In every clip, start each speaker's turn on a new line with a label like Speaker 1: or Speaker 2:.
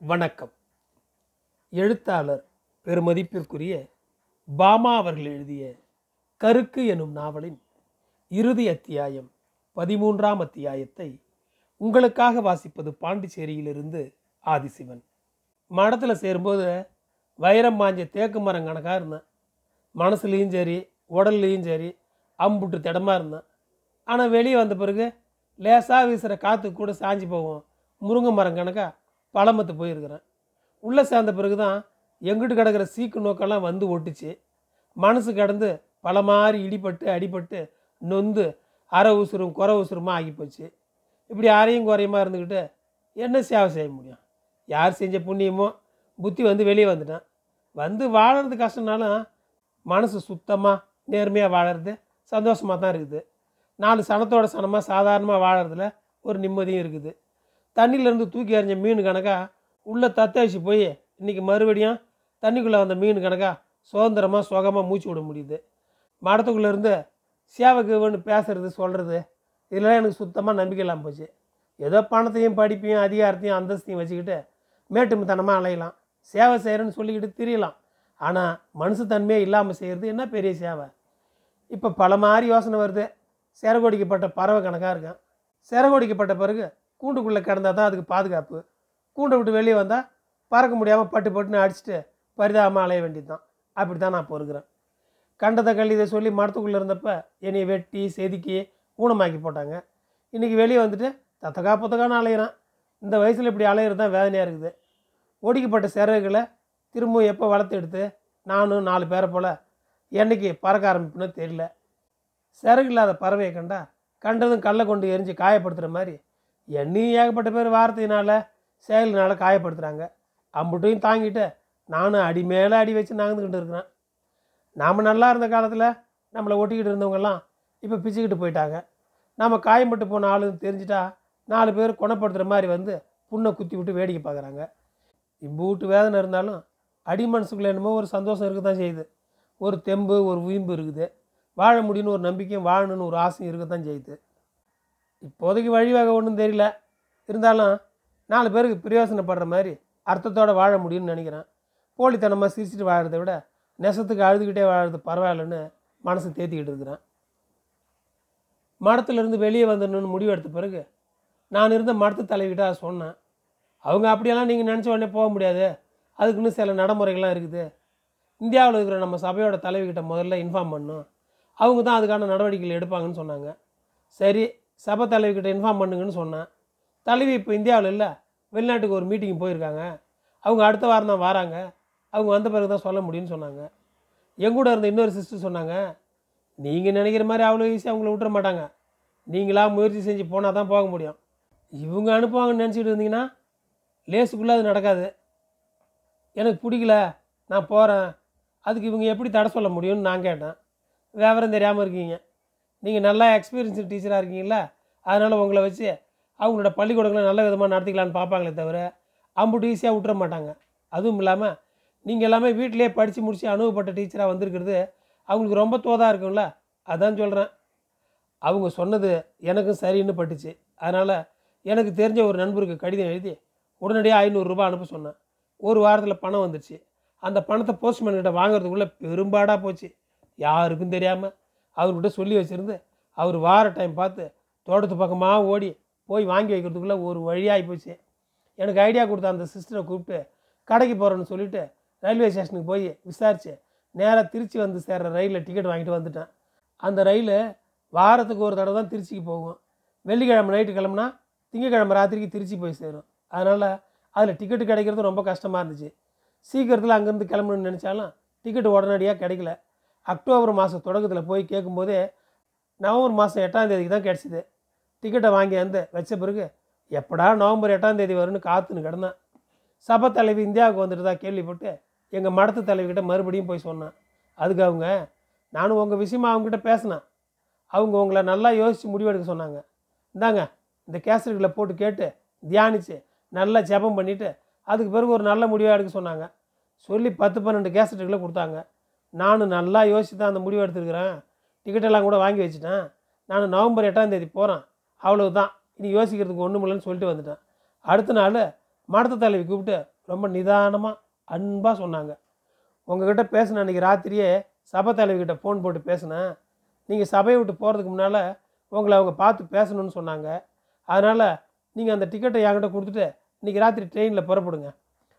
Speaker 1: வணக்கம். எழுத்தாளர் பெருமதிப்பிற்குரிய பாமா அவர்கள் எழுதிய கருக்கு எனும் நாவலின் இறுதி அத்தியாயம் பதிமூன்றாம் அத்தியாயத்தை உங்களுக்காக வாசிப்பது பாண்டிச்சேரியிலிருந்து ஆதிசிவன். மடத்தில் சேரும்போது வைரம் பாஞ்ச தேக்கு மரம் கணக்காக இருந்தேன். மனசுலேயும் சரி உடல்லையும் சரி அம்புட்டு திடமாக இருந்தேன். ஆனால் வெளியே வந்த பிறகு லேசாக வீசுகிற காற்று கூட சாஞ்சி போவோம் முருங்கை மரம் கணக்காக பழமத்து போயிருக்கிறேன். உள்ளே சேர்ந்த பிறகு தான் எங்கிட்டு கிடக்கிற சீக்கு நோக்கெல்லாம் வந்து ஒட்டுச்சு. மனசு கடந்து பல மாதிரி இடிபட்டு அடிபட்டு நொந்து அரை உசுரும் குறை உசுருமா ஆகி போச்சு. இப்படி யாரையும் குறையுமா இருந்துக்கிட்டு என்ன சேவை செய்ய முடியும்? யார் செஞ்ச புண்ணியமோ புத்தி வந்து வெளியே வந்துட்டேன். வந்து வாழறது கஷ்டம்னாலும் மனசு சுத்தமாக நேர்மையாக வாழறது சந்தோஷமாக தான் இருக்குது. நாலு சனத்தோட சனமாக சாதாரணமாக வாழறதுல ஒரு நிம்மதியும் இருக்குது. தண்ணியிலேருந்து தூக்கி எறிஞ்ச மீன் கணக்கா உள்ளே தத்தழிச்சு போய் இன்றைக்கி மறுபடியும் தண்ணிக்குள்ளே வந்த மீன் கணக்கா சுதந்திரமாக சுகமாக மூச்சு விட முடியுது. மடத்துக்குள்ளேருந்து சேவகுவன்னு பேசுறது சொல்கிறது இதெல்லாம் எனக்கு சுத்தமாக நம்பிக்கை இல்லாமல் போச்சு. ஏதோ பணத்தையும் படிப்பையும் அதிகாரத்தையும் அந்தஸ்தையும் வச்சுக்கிட்டு மேட்டுத்தனமாக அலையலாம். சேவை செய்கிறேன்னு சொல்லிக்கிட்டு திரியலாம். ஆனால் மனுஷத்தன்மையே இல்லாமல் செய்கிறது என்ன பெரிய சேவை? இப்போ பல மாதிரி யோசனை வருது. சிறகோடிக்கப்பட்ட பறவை கணக்காக இருக்கேன். சிறகோடிக்கப்பட்ட பிறகு கூண்டுக்குள்ளே கிடந்தால் தான் அதுக்கு பாதுகாப்பு. கூண்டை விட்டு வெளியே வந்தால் பறக்க முடியாமல் பட்டு பட்டுன்னு அடிச்சுட்டு பரிதாபமாக அலைய வேண்டியது தான் அப்படி தான் நான் பொறுக்கிறேன் கண்டதை கல் சொல்லி மரத்துக்குள்ளே இருந்தப்போ என்னை வெட்டி செதுக்கி ஊனமாக்கி போட்டாங்க. இன்றைக்கி வெளியே வந்துட்டு தத்தக்கா புத்தகான்னு அலையிறான். இந்த வயசில் இப்படி அலையிறது தான் வேதனையாக இருக்குது. ஒடிக்கப்பட்ட சிறகுகளை திரும்பவும் எப்போ வளர்த்து எடுத்து நானும் நாலு பேரை போல் என்னைக்கு பறக்க ஆரம்பிப்புன்னு தெரியல. சிறகு இல்லாத பறவையை கண்டா கண்டதும் கல்லை கொண்டு எரிஞ்சு காயப்படுத்துகிற மாதிரி என்னையும் ஏகப்பட்ட பேர் வார்த்தையினால் செயலினால் காயப்படுத்துகிறாங்க அம்புட்டையும் தாங்கிட்டு. நானும் அடி மேலே அடி வச்சு நகர்ந்துக்கிட்டு இருக்கிறேன். நாம் நல்லா இருந்த காலத்தில் நம்மளை ஒட்டிக்கிட்டு இருந்தவங்கெல்லாம் இப்போ பிச்சுக்கிட்டு போயிட்டாங்க. நாம் காயம்பட்டு போன ஆளுன்னு தெரிஞ்சிட்டா நாலு பேர் குணப்படுத்துகிற மாதிரி வந்து புண்ணை குத்தி விட்டு வேடிக்கை பார்க்குறாங்க இம்பூட்டு வேதனை இருந்தாலும் அடி மனசுக்குள்ள என்னமோ ஒரு சந்தோஷம் இருக்க தான் செய்யுது. ஒரு தெம்பு ஒரு உயிம்பு இருக்குது. வாழ முடியும்னு ஒரு நம்பிக்கையும் வாழணும்னு ஒரு ஆசையும் இருக்க தான் செய்யுது. இப்போதைக்கு வழிவகை ஒன்றும் தெரியல. இருந்தாலும் நாலு பேருக்கு பிரயோசனப்படுற மாதிரி அர்த்தத்தோடு வாழ முடியும்னு நினைக்கிறேன். போலித்தனமாக சிரிச்சிட்டு வாழறதை விட நெசத்துக்கு அழுதுகிட்டே வாழறது பரவாயில்லன்னு மனசை தேத்திக்கிட்டு இருக்கிறேன். மடத்துலேருந்து வெளியே வந்துடணும்னு முடிவு எடுத்த பிறகு நான் இருந்த மடத்து தலைவிட்ட அதை சொன்னேன். அவங்க அப்படியெல்லாம் நீங்கள் நினச்ச உடனே போக முடியாது. அதுக்குன்னு சில நடைமுறைகள்லாம் இருக்குது. இந்தியாவில் இருக்கிற நம்ம சபையோட தலைவிக்கிட்ட முதல்ல இன்ஃபார்ம் பண்ணும். அவங்க தான் அதுக்கான நடவடிக்கைகள் எடுப்பாங்கன்னு சொன்னாங்க. சரி சபை தலைவிக்கிட்ட இன்ஃபார்ம் பண்ணுங்கன்னு சொன்னேன். தலைவி இப்போ இந்தியாவில் இல்லை. வெளிநாட்டுக்கு ஒரு மீட்டிங் போயிருக்காங்க. அவங்க அடுத்த வாரம் தான் வராங்க. அவங்க வந்த பிறகு தான் சொல்ல முடியும்னு சொன்னாங்க. எங்கூட இருந்த இன்னொரு சிஸ்டர் சொன்னாங்க நீங்கள் நினைக்கிற மாதிரி அவ்வளோ ஈஸியாக அவங்கள விட்டுற மாட்டாங்க. நீங்களா முயற்சி செஞ்சு போனால் தான் போக முடியும். இவங்க அனுப்புவாங்கன்னு நினச்சிட்டு இருந்தீங்கன்னா லேஸுக்குள்ளே அது நடக்காது. எனக்கு பிடிக்கல. நான் போகிறேன் அதுக்கு இவங்க எப்படி தடை சொல்ல முடியும்னு நான் கேட்டேன். விவரம் தெரியாமல் இருக்கீங்க. நீங்கள் நல்லா எக்ஸ்பீரியன்ஸ் டீச்சராக இருக்கீங்களா அதனால் உங்களை வச்சு அவங்களோட பள்ளிக்கூடங்களை நல்ல விதமாக நடத்திக்கலான்னு பார்ப்பாங்களே தவிர அம்புட்டு ஈஸியாக விட்டுற மாட்டாங்க. அதுவும் இல்லாமல் நீங்கள் எல்லாமே வீட்டிலேயே படித்து முடித்து அனுபவப்பட்ட டீச்சராக வந்திருக்கிறது அவங்களுக்கு ரொம்ப தோதாக இருக்கும்ல அதான் சொல்கிறேன் அவங்க சொன்னது எனக்கும் சரின்னு பட்டுச்சு. அதனால் எனக்கு தெரிஞ்ச ஒரு நண்பருக்கு கடிதம் எழுதி உடனடியாக ஐநூறுரூபா அனுப்ப சொன்னேன். ஒரு வாரத்தில் பணம் வந்துடுச்சு அந்த பணத்தை போஸ்ட்மேன்கிட்ட வாங்குறதுக்குள்ளே பெரும்பாடாக போச்சு. யாருக்கும் தெரியாமல் அவர்கிட்ட சொல்லி வச்சுருந்து அவர் வார டைம் பார்த்து தோட்டத்து பக்கமாக ஓடி போய் வாங்கி வைக்கிறதுக்குள்ளே ஒரு வழியாகி போச்சு. எனக்கு ஐடியா கொடுத்த அந்த சிஸ்டரை கூப்பிட்டு கடைக்கு போகிறேன்னு சொல்லிவிட்டு ரயில்வே ஸ்டேஷனுக்கு போய் விசாரித்து நேராக திருச்சி வந்து சேர்ற ரயிலில் டிக்கெட் வாங்கிட்டு வந்துட்டேன். அந்த ரயில் வாரத்துக்கு ஒரு தடவை தான் திருச்சிக்கு போகும். வெள்ளிக்கிழமை நைட்டு கிளம்புனா திங்கக்கிழமை ராத்திரிக்கு திருச்சி போய் சேரும். அதனால் அதில் டிக்கெட்டு கிடைக்கிறது ரொம்ப கஷ்டமாக இருந்துச்சு. சீக்கிரத்தில் அங்கேருந்து கிளம்பணும்னு நினச்சாலும் டிக்கெட் உடனடியாக கிடைக்கல. அக்டோபர் மாதம் தொடக்கத்தில் போய் கேட்கும்போதே நவம்பர் மாதம் எட்டாம் தேதிக்கு தான் கிடச்சிது. டிக்கெட்டை வாங்கி வந்து வச்ச பிறகு எப்படா நவம்பர் எட்டாம் தேதி வரும்னு காத்துன்னு கிடந்தேன். சபை தலைவி இந்தியாவுக்கு வந்துட்டு தான் கேள்விப்பட்டு எங்கள் மடத்து தலைவிக்கிட்ட மறுபடியும் போய் சொன்னேன். அதுக்கு அவங்க நானும் உங்கள் விஷயமா அவங்ககிட்ட பேசினேன். அவங்க உங்களை நல்லா யோசித்து முடிவெடுக்க சொன்னாங்க. இந்தாங்க இந்த கேசரிகளை போட்டு கேட்டு தியானித்து நல்லா ஜெபம் பண்ணிவிட்டு அதுக்கு பிறகு ஒரு நல்ல முடிவாக எடுக்க சொன்னாங்க. சொல்லி பத்து பன்னெண்டு கேசட்டுகளை கொடுத்தாங்க. நானும் நல்லா யோசித்து தான் அந்த முடிவு எடுத்துருக்குறேன். டிக்கெட்டெல்லாம் கூட வாங்கி வச்சுட்டேன். நான் நவம்பர் எட்டாம் தேதி போகிறேன் அவ்வளவுதான். இனி யோசிக்கிறதுக்கு ஒன்றும் இல்லைன்னு சொல்லிட்டு வந்துட்டேன். அடுத்த நாள் மடத்த தலைவி கூப்பிட்டு ரொம்ப நிதானமாக அன்பாக சொன்னாங்க. உங்ககிட்ட பேசின அன்றைக்கி ராத்திரியே சபை தலைவிக்கிட்ட ஃபோன் போட்டு பேசினேன். நீங்கள் சபையை விட்டு போகிறதுக்கு முன்னால் உங்களை அவங்க பார்த்து பேசணும்னு சொன்னாங்க. அதனால் நீங்கள் அந்த டிக்கெட்டை என்கிட்ட கொடுத்துட்டு இன்றைக்கி ராத்திரி ட்ரெயினில் புறப்படுங்க.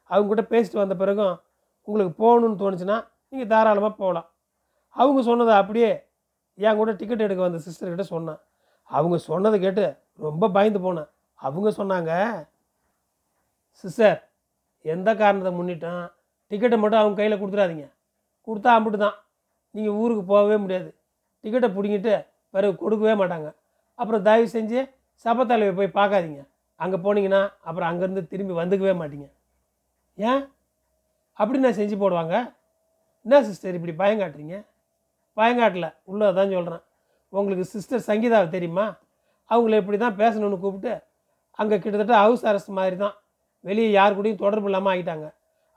Speaker 1: அவங்ககிட்ட பேசிட்டு வந்த பிறகும் உங்களுக்கு போகணுன்னு தோணுச்சுன்னா நீங்கள் தாராளமாக போகலாம் அவங்க சொன்னதை அப்படியே என் கூட டிக்கெட் எடுக்க வந்த சிஸ்டர்கிட்ட சொன்னேன். அவங்க சொன்னதை கேட்டு ரொம்ப பயந்து போனேன். அவங்க சொன்னாங்க சிஸ்டர் எந்த காரணத்தை முன்னிட்டும்? டிக்கெட்டை மட்டும் அவங்க கையில் கொடுத்துடாதீங்க. கொடுத்தா அம்பிட்டு தான் நீங்கள் ஊருக்கு போகவே முடியாது. டிக்கெட்டை பிடிங்கிட்டு பிறகு கொடுக்கவே மாட்டாங்க. அப்புறம் தயவு செஞ்சு சபை போய் பார்க்காதீங்க. அங்கே போனீங்கன்னா அப்புறம் அங்கேருந்து திரும்பி வந்துக்கவே மாட்டீங்க. ஏன்? அப்படி நான் செஞ்சு போடுவாங்க? என்ன சிஸ்டர் இப்படி பயங்காட்டுறீங்க? பயங்காட்டல. உள்ளே தான் சொல்கிறேன் உங்களுக்கு சிஸ்டர் சங்கீதாவை தெரியுமா? அவங்கள இப்படி தான் பேசணும்னு கூப்பிட்டு அங்கே கிட்டத்தட்ட ஹவுஸ் அரெஸ்ட் மாதிரி தான் வெளியே யார் கூடயும் தொடர்பு இல்லாமல் ஆகிட்டாங்க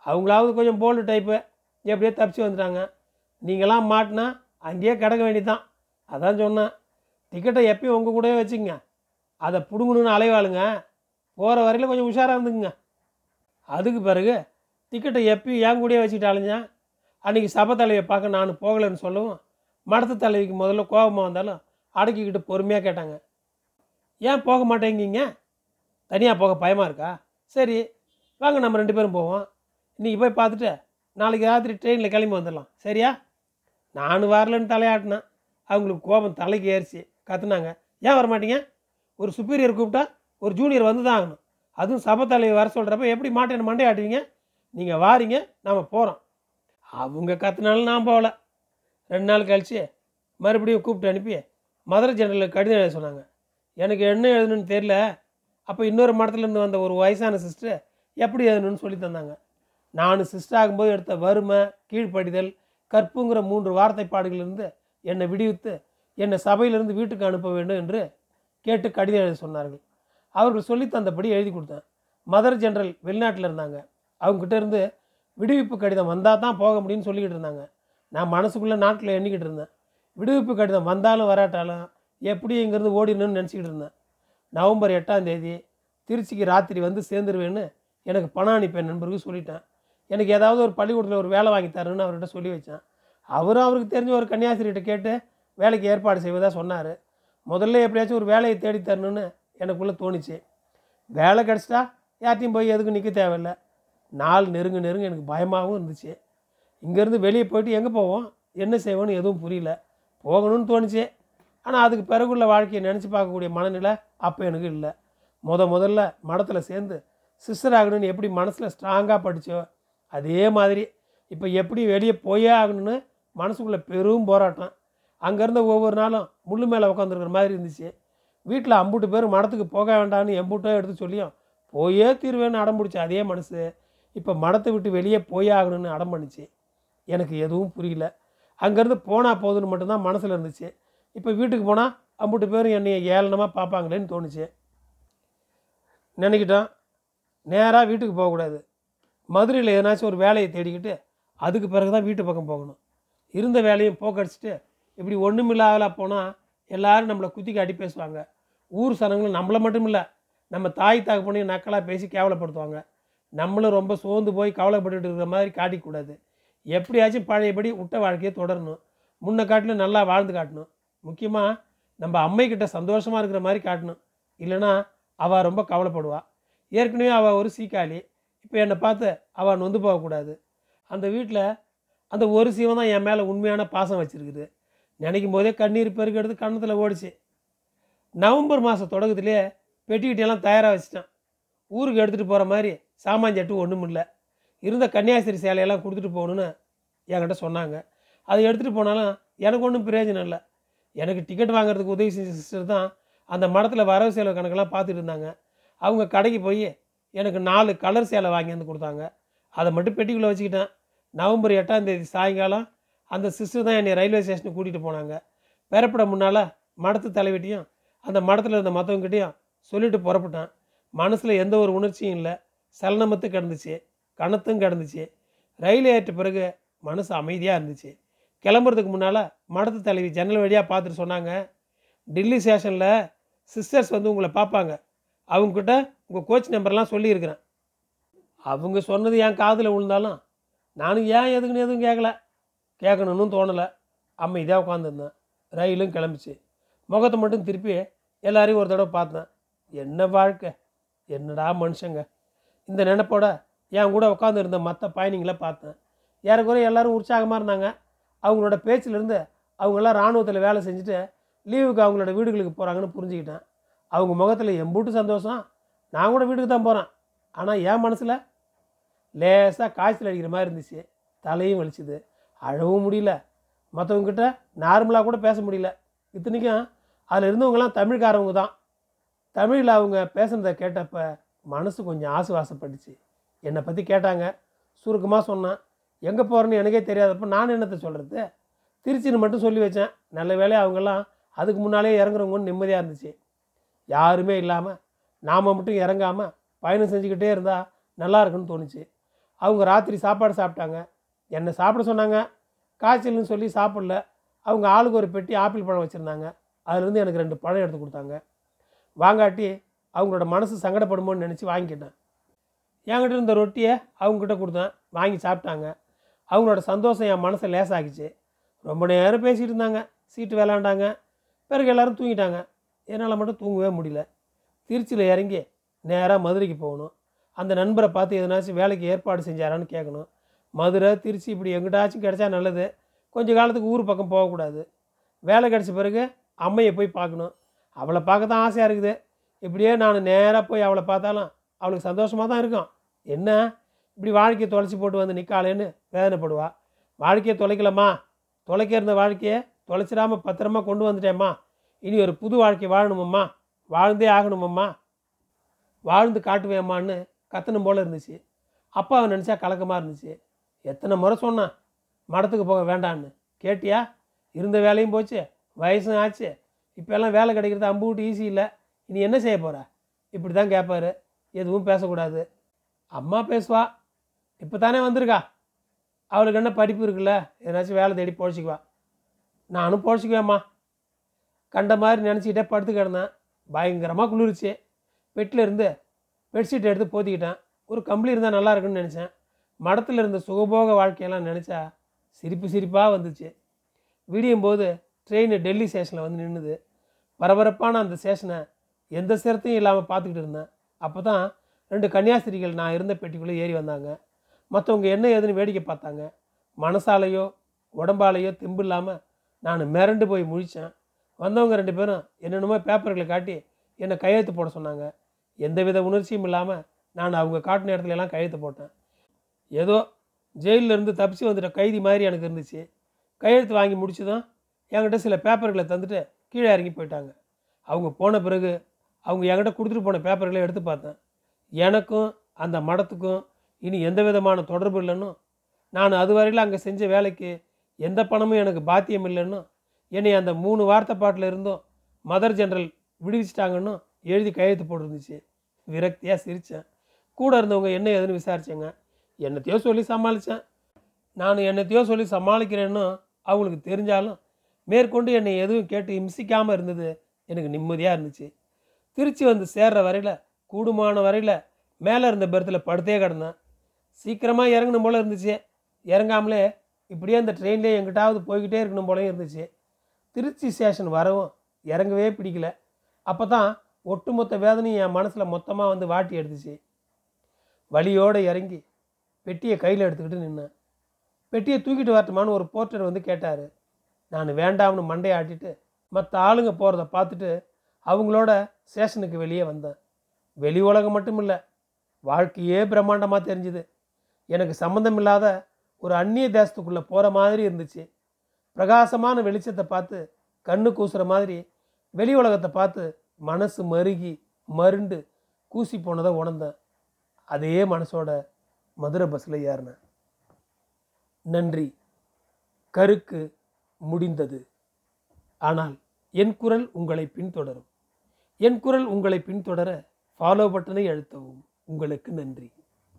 Speaker 1: அவங்களாவது கொஞ்சம் போல்டு டைப்பு எப்படியோ தப்பிச்சு வந்துட்டாங்க. நீங்களாம் மாட்டினா அங்கேயே கிடக்க வேண்டியதான் அதான் சொன்னேன். டிக்கெட்டை எப்பயும் உங்கள் கூடவே வச்சுக்கங்க. அதை பிடுங்கணுன்னு அலைவாளுங்க. போகிற வரையில் கொஞ்சம் உஷாராக இருந்துக்குங்க. அதுக்கு பிறகு டிக்கெட்டை எப்பயும் என் கூடயே வச்சுக்கிட்டாலுங்க அன்றைக்கி சபை தலைவியை பார்க்க நான் போகலைன்னு சொல்லவும் மடத்து தலைவிக்கு முதல்ல கோபமாக வந்தாலும் அடக்கிக்கிட்டு பொறுமையாக கேட்டாங்க. ஏன் போக மாட்டேங்கிங்க தனியாக போக பயமாக இருக்கா? சரி வாங்க நம்ம ரெண்டு பேரும் போவோம். இன்றைக்கி போய் பார்த்துட்டு நாளைக்கு ராத்திரி ட்ரெயினில் கிளம்பி வந்துடலாம். சரியா? நான் வரலன்னு தலையாட்டினேன். அவங்களுக்கு கோபம் தலைக்கு ஏறிச்சு. கற்றுனாங்க ஏன் வர மாட்டீங்க ஒரு சுப்பீரியர் கூப்பிட்டா ஒரு ஜூனியர் வந்து தான் ஆகணும். அதுவும் சபை தலைவர் வர சொல்கிறப்ப எப்படி மாட்டேன்னு மண்டையாட்டுவீங்க? நீங்கள் வாரீங்க நம்ம போகிறோம் அவங்க கத்தினாலும் நான் போகல. ரெண்டு நாள் கழிச்சு மறுபடியும் கூப்பிட்டு அனுப்பி மதுரை ஜெனரலுக்கு கடிதம் எழுத சொன்னாங்க. எனக்கு என்ன எழுதணும்னு தெரில அப்போ இன்னொரு மடத்துலேருந்து வந்த ஒரு வயசான சிஸ்டர் எப்படி எழுதணும்னு சொல்லி தந்தாங்க. நான் சிஸ்டர் ஆகும்போது எடுத்த வறுமை கீழ்ப்படிதல் கற்புங்கிற மூன்று வார்த்தைப்பாடுகளிலிருந்து என்னை விடுவித்து என்னை சபையிலிருந்து வீட்டுக்கு அனுப்ப வேண்டும் என்று கேட்டு கடிதம் எழுத சொன்னார்கள். அவர்கள் சொல்லி தந்தபடி எழுதி கொடுத்தேன். மதர் ஜெனரல் வெளிநாட்டில் இருந்தாங்க. அவங்ககிட்ட இருந்து விடுவிப்பு கடிதம் வந்தால் தான் போக முடியும்னு சொல்லிக்கிட்டு இருந்தாங்க. நான் மனசுக்குள்ளே நாட்டில் எண்ணிக்கிட்டு இருந்தேன். விடுவிப்பு கடிதம் வந்தாலும் வராட்டாலும் எப்படி இங்கேருந்து ஓடிடணும்னு நினச்சிக்கிட்டு இருந்தேன். நவம்பர் எட்டாம் தேதி திருச்சிக்கு ராத்திரி வந்து சேர்ந்துருவேன்னு எனக்கு பணம் அனுப்பேன் நண்பருக்கு சொல்லிட்டேன். எனக்கு ஏதாவது ஒரு பள்ளிக்கூடத்தில் ஒரு வேலை வாங்கி தரணும்னு அவர்கிட்ட சொல்லி வச்சேன். அவரும் அவருக்கு தெரிஞ்ச ஒரு கன்னியாசிரிகிட்ட கேட்டு வேலைக்கு ஏற்பாடு செய்வதாக சொன்னார். முதல்ல எப்படியாச்சும் ஒரு வேலையை தேடி தரணும்னு எனக்குள்ளே தோணுச்சு. வேலை கிடச்சிட்டா யார்ட்டையும் போய் எதுக்கும் நிற்க தேவையில்லை. நாள் நெருங்க நெருங்க எனக்கு பயமாகவும் இருந்துச்சு. இங்கேருந்து வெளியே போயிட்டு எங்கே போவோம்? என்ன செய்வோன்னு எதுவும் புரியல. போகணும்னு தோணுச்சு. ஆனால் அதுக்கு பிறகுள்ள வாழ்க்கையை நினச்சி பார்க்கக்கூடிய மனநிலை அப்போ எனக்கு இல்லை. முத முதல்ல மடத்தில் சேர்ந்து சிஸ்டர் ஆகணும்னு எப்படி மனசில் ஸ்ட்ராங்காக படித்தோ அதே மாதிரி. இப்போ எப்படி வெளியே போயே ஆகணும்னு மனசுக்குள்ளே பெரும் போராட்டம். அங்கேருந்து ஒவ்வொரு நாளும் முள்ளு மேலே உட்காந்துருக்கிற மாதிரி இருந்துச்சு. வீட்டில் அம்புட்டு பேர் மடத்துக்கு போக வேண்டாம்னு எம்புட்டோ எடுத்து சொல்லியும் போயே தீர்வேன்னு அடம் பிடிச்ச அதே மனசு. இப்போ மடத்தை விட்டு வெளியே போயாகணும்னு அடம் பண்ணிச்சு. எனக்கு எதுவும் புரியல. அங்கேருந்து போனால் போதுன்னு மட்டும்தான் மனசில் இருந்துச்சு. இப்போ வீட்டுக்கு போனால் அம்புட்டு பேரும் என்னை ஏளனமாக பார்ப்பாங்களேன்னு தோணுச்சு. நினைக்கிட்டோம். நேராக வீட்டுக்கு போகக்கூடாது மதுரையில் எதனாச்சும் ஒரு வேலையை தேடிக்கிட்டு அதுக்கு பிறகு தான் வீட்டு பக்கம் போகணும். இருந்த வேலையும் போக்கடிச்சிட்டு இப்படி ஒன்றுமில்லாதலா போனால் எல்லாரும் நம்மளை குத்தி காட்டி பேசுவாங்க. ஊர் சனங்களும் நம்மளை மட்டும் இல்லை நம்ம தாய் தகப்பனையும் நக்கலாக பேசி கேவலப்படுத்துவாங்க. நம்மளும் ரொம்ப சோர்ந்து போய் கவலைப்பட்டுட்டு இருக்கிற மாதிரி காட்டிக்கூடாது. எப்படியாச்சும் பழையபடி விட்ட வாழ்க்கையை தொடரணும். முன்ன காட்டிலும் நல்லா வாழ்ந்து காட்டணும். முக்கியமாக நம்ம அம்மைக்கிட்ட சந்தோஷமாக இருக்கிற மாதிரி காட்டணும். இல்லைன்னா அவள் ரொம்ப கவலைப்படுவா. ஏற்கனவே அவள் ஒரு சீக்காளி. இப்போ என்னை பார்த்து அவள் நொந்து போகக்கூடாது. அந்த வீட்டில் அந்த ஒரு சீவன் தான் என் மேலே உண்மையான பாசம் வச்சுருக்குது. நினைக்கும் போதே கண்ணீர் பெருக்கெடுத்து கன்னத்தில் ஓடிச்சு. நவம்பர் மாதம் தொடக்கத்திலே பெட்டிக்கிட்டெல்லாம் தயாராக வச்சிட்டேன். ஊருக்கு எடுத்துகிட்டு போகிற மாதிரி சாமான் சட்டு ஒன்றும் இல்லை. இருந்த கன்னியாஸ்திரி சேலையெல்லாம் கொடுத்துட்டு போகணுன்னு என்கிட்ட சொன்னாங்க. அதை எடுத்துகிட்டு போனாலும் எனக்கு ஒன்றும் பிரயோஜனம் இல்லை. எனக்கு டிக்கெட் வாங்குறதுக்கு உதவி செஞ்ச சிஸ்டர் தான் அந்த மடத்தில் வரவு செலவு கணக்கெல்லாம் பார்த்துட்டு இருந்தாங்க. அவங்க கடைக்கு போய் எனக்கு நாலு கலர் சேலை வாங்கி வந்து கொடுத்தாங்க. அதை மட்டும் பெட்டிக்குள்ளே வச்சுக்கிட்டேன். நவம்பர் எட்டாம் தேதி சாயங்காலம் அந்த சிஸ்டர் தான் என்னை ரயில்வே ஸ்டேஷனுக்கு கூட்டிகிட்டு போனாங்க. பெறப்பட முன்னால் மடத்து தலைவிட்டையும் அந்த மடத்தில் இருந்த மற்றவங்ககிட்டையும் சொல்லிவிட்டு புறப்பட்டேன். மனசில் எந்த ஒரு உணர்ச்சியும் இல்லை. சலனமத்து கிடந்துச்சு கணத்தும் கிடந்துச்சு. ரயில் ஏற்ற பிறகு மனசு அமைதியாக இருந்துச்சு. கிளம்புறதுக்கு முன்னால் மடத்து தலைவி ஜன்னல் வழியாக பார்த்துட்டு சொன்னாங்க டெல்லி ஸ்டேஷனில் சிஸ்டர்ஸ் வந்து உங்களை பார்ப்பாங்க. அவங்கக்கிட்ட உங்கள் கோச் நம்பர்லாம் சொல்லியிருக்கிறேன். அவங்க சொன்னது என் காதில் விழுந்தாலும் நானும் ஏன் எதுக்குன்னு எதுவும் கேட்கல கேட்கணும்னு தோணலை. அமைதியாக உட்காந்துருந்தேன் ரயிலும் கிளம்பிச்சு. முகத்தை மட்டும் திருப்பி எல்லாரையும் ஒரு தடவை பார்த்தேன். என்ன வாழ்க்கை? என்னடா மனுஷங்க? இந்த நினைப்போட என் கூட உட்காந்துருந்த மற்ற பயணிங்களை பார்த்தேன். ஏறக்குறைய எல்லாரும் உற்சாகமாக இருந்தாங்க. அவங்களோட பேச்சிலிருந்து அவங்கெல்லாம் இராணுவத்தில் வேலை செஞ்சுட்டு லீவுக்கு அவங்களோட வீடுகளுக்கு போகிறாங்கன்னு புரிஞ்சுக்கிட்டேன். அவங்க முகத்தில் எம்பூட்டு சந்தோஷம். நான் கூட வீட்டுக்கு தான் போகிறேன் ஆனால் என் மனசில் லேசாக காய்ச்சல் அடிக்கிற மாதிரி இருந்துச்சு. தலையும் வலிச்சுது. அழவும் முடியல. மற்றவங்கக்கிட்ட நார்மலாக கூட பேச முடியல. இத்தனைக்கும் அதில் இருந்தவங்கலாம் தமிழ்காரவங்க தான். தமிழில் அவங்க பேசுனதை கேட்டப்ப மனசு கொஞ்சம் ஆசுவாசப்பட்டுச்சு. என்னை பற்றி கேட்டாங்க. சுருக்கமாக சொன்னேன். எங்கே போகிறேன்னு எனக்கே தெரியாதப்ப நான் என்னத்தை சொல்கிறது திருச்சின்னு மட்டும் சொல்லி வச்சேன். நல்ல வேலையை அவங்கெல்லாம் அதுக்கு முன்னாலே இறங்குறவங்கன்னு நிம்மதியாக இருந்துச்சு. யாருமே இல்லாமல் நாம் மட்டும் இறங்காமல் பயணம் செஞ்சுக்கிட்டே இருந்தால் நல்லா இருக்குன்னு தோணுச்சு. அவங்க ராத்திரி சாப்பாடு சாப்பிட்டாங்க. என்னை சாப்பிட சொன்னாங்க. காய்ச்சல்னு சொல்லி சாப்பிடல. அவங்க ஆளுக்கு ஒரு பெட்டி ஆப்பிள் பழம் வச்சுருந்தாங்க. அதுலேருந்து எனக்கு ரெண்டு பழம் எடுத்து கொடுத்தாங்க. வாங்காட்டி அவங்களோட மனசு சங்கடப்படுமோன்னு நினச்சி வாங்கிக்கிட்டேன். என்கிட்ட இருந்த ரொட்டியை அவங்ககிட்ட கொடுத்தேன். வாங்கி சாப்பிட்டாங்க. அவங்களோட சந்தோஷம் என் மனசை லேசாகிச்சு. ரொம்ப நேரம் பேசிகிட்டு இருந்தாங்க. சீட்டு விளாண்டாங்க பிறகு எல்லாரும் தூங்கிட்டாங்க. என்னால் மட்டும் தூங்கவே முடியல. திருச்சியில் இறங்கி நேராக மதுரைக்கு போகணும். அந்த நண்பரை பார்த்து எதனாச்சும் வேலைக்கு ஏற்பாடு செஞ்சாரான்னு கேட்கணும் மதுரை திருச்சி இப்படி எங்கிட்டாச்சும் கிடைச்சா நல்லது. கொஞ்சம் காலத்துக்கு ஊர் பக்கம் போகக்கூடாது. வேலை கிடச்ச பிறகு அம்மையை போய் பார்க்கணும். அவளை பார்க்க தான் ஆசையாக இருக்குது. இப்படியே நான் நேராக போய் அவளை பார்த்தாலும் அவளுக்கு சந்தோஷமாக தான் இருக்கும். என்ன? இப்படி வாழ்க்கையை தொலைச்சி போட்டு வந்து நிற்காளேன்னு வேதனைப்படுவா. வாழ்க்கையை தொலைக்கலம்மா. தொலைக்க இருந்த வாழ்க்கையை தொலைச்சிடாமல் பத்திரமா கொண்டு வந்துட்டேம்மா. இனி ஒரு புது வாழ்க்கை வாழணுமம்மா. வாழ்ந்தே ஆகணுமம்மா. வாழ்ந்து காட்டுவேம்மான்னு கத்தனும் போல் இருந்துச்சு. அப்பாவை நினச்சா கலக்கமாக இருந்துச்சு. எத்தனை முறை சொன்னான் மடத்துக்கு போக வேண்டான்னு கேட்டியா? இருந்த வேலையும் போச்சு வயசும் ஆச்சு. இப்போ எல்லாம் வேலை கிடைக்கிறது அம்புட்டு ஈஸி இல்லை. இனி என்ன செய்ய போகிற இப்படி தான் கேட்பாரு. எதுவும் பேசக்கூடாது. அம்மா பேசுவா. இப்போ தானே வந்திருக்கா. அவளுக்கு என்ன படிப்பு இருக்குல்ல? எதனாச்சும் வேலை தேடி பொழைச்சிக்குவா. நானும் பொழைச்சிக்குவேம்மா. கண்ட மாதிரி நினச்சிக்கிட்டே படுத்து கிடந்தேன். பயங்கரமாக குளிர்ச்சி. பெட்டில் இருந்து பெட்ஷீட் எடுத்து போத்திக்கிட்டேன். ஒரு கம்பளி இருந்தால் நல்லா இருக்குன்னு நினச்சேன். மடத்தில் இருந்த சுகபோக வாழ்க்கையெல்லாம் நினச்சா சிரிப்பு சிரிப்பாக வந்துச்சு. விடியும் போது ட்ரெயின் டெல்லி ஸ்டேஷனில் வந்து நின்றுது பரபரப்பான அந்த ஸ்டேஷனை எந்த சிரத்தையும் இல்லாமல் பார்த்துக்கிட்டு இருந்தேன். அப்போ தான் ரெண்டு கன்னியாஸ்திரிகள் நான் இருந்த பெட்டிக்குள்ளே ஏறி வந்தாங்க. மற்றவங்க என்ன ஏதுன்னு வேடிக்கை பார்த்தாங்க. மனசாலையோ உடம்பாலையோ திம்பு இல்லாமல் நான் மிரண்டு போய் முழித்தேன் வந்தவங்க ரெண்டு பேரும் என்னென்னமோ பேப்பர்களை காட்டி என்னை கையெழுத்து போட சொன்னாங்க. எந்தவித உணர்ச்சியும் இல்லாமல் நான் அவங்க காட்டின இடத்துல எல்லாம் கையெழுத்து போட்டேன். ஏதோ ஜெயிலிருந்து இருந்து தப்பிச்சு வந்துட்ட கைதி மாதிரி எனக்கு இருந்துச்சு. கையெழுத்து வாங்கி முடிச்சதும் என்கிட்ட சில பேப்பர்களை தந்துட்டு கீழே இறங்கி போயிட்டாங்க. அவங்க போன பிறகு அவங்க என்கிட்ட கொடுத்துட்டு போன பேப்பர்களை எடுத்து பார்த்தேன். எனக்கும் அந்த மடத்துக்கும் இனி எந்த விதமான தொடர்பு இல்லைன்னு நான் அதுவரையில் அங்கே செஞ்ச வேலைக்கு எந்த பணமும் எனக்கு பாத்தியம் இல்லைன்னு என்னை அந்த மூணு வார்த்தை பாட்டில் இருந்தும் மதர் ஜெனரல் விடுவிச்சிட்டாங்கன்னு எழுதி கையெழுத்து போட்டுருந்துச்சு. விரக்தியாக சிரித்தேன் கூட இருந்தவங்க என்ன ஏதுன்னு விசாரித்தேங்க என்னத்தையோ சொல்லி சமாளித்தேன் நான் என்னத்தையோ சொல்லி சமாளிக்கிறேன்னு அவங்களுக்கு தெரிஞ்சாலும் மேற்கொண்டு என்னை எதுவும் கேட்டு இம்சிக்காமல் இருந்தது. எனக்கு நிம்மதியாக இருந்துச்சு. திருச்சி வந்து சேர்ற வரையில் கூடுமான வரையில் மேலே இருந்த பெர்த்தில் படுத்தே கிடந்தேன். சீக்கிரமாக இறங்கணும் போல இருந்துச்சு. இறங்காமலே இப்படியே அந்த ட்ரெயின்லேயே எங்கிட்டாவது போய்கிட்டே இருக்கணும் போலயும் இருந்துச்சு. திருச்சி ஸ்டேஷன் வரவும் இறங்கவே பிடிக்கல. அப்போ தான் ஒட்டுமொத்த வேதனையும் என் மனசில் மொத்தமாக வந்து வாட்டி எடுத்துச்சு. வழியோடு இறங்கி பெட்டியை கையில் எடுத்துக்கிட்டு நின்னேன். பெட்டியை தூக்கிட்டு வரட்டுமான்னு ஒரு போர்ட்டர் வந்து கேட்டார். நான் வேண்டாம்னு மண்டையை ஆட்டிட்டு மற்ற ஆளுங்க போகிறத பார்த்துட்டு அவங்களோட ஸ்டேஷனுக்கு வெளியே வந்தேன். வெளி உலகம் மட்டும் இல்லை வாழ்க்கையே பிரம்மாண்டமாக தெரிஞ்சுது. எனக்கு சம்மந்தம் இல்லாத ஒரு அந்நிய தேசத்துக்குள்ளே போகிற மாதிரி இருந்துச்சு. பிரகாசமான வெளிச்சத்தை பார்த்து கண்ணு கூசுகிற மாதிரி வெளி உலகத்தை பார்த்து மனசு மருகி மருண்டு கூசி போனதை உணர்ந்தேன். அதே மனசோட மதுரை பஸ்ஸில் ஏறினேன். நன்றி. கருக்கு முடிந்தது. ஆனால் என் குரல் உங்களை பின்தொடரும். என் குரல் உங்களை பின்தொடர ஃபாலோ பட்டனை அழுத்தவும். உங்களுக்கு நன்றி.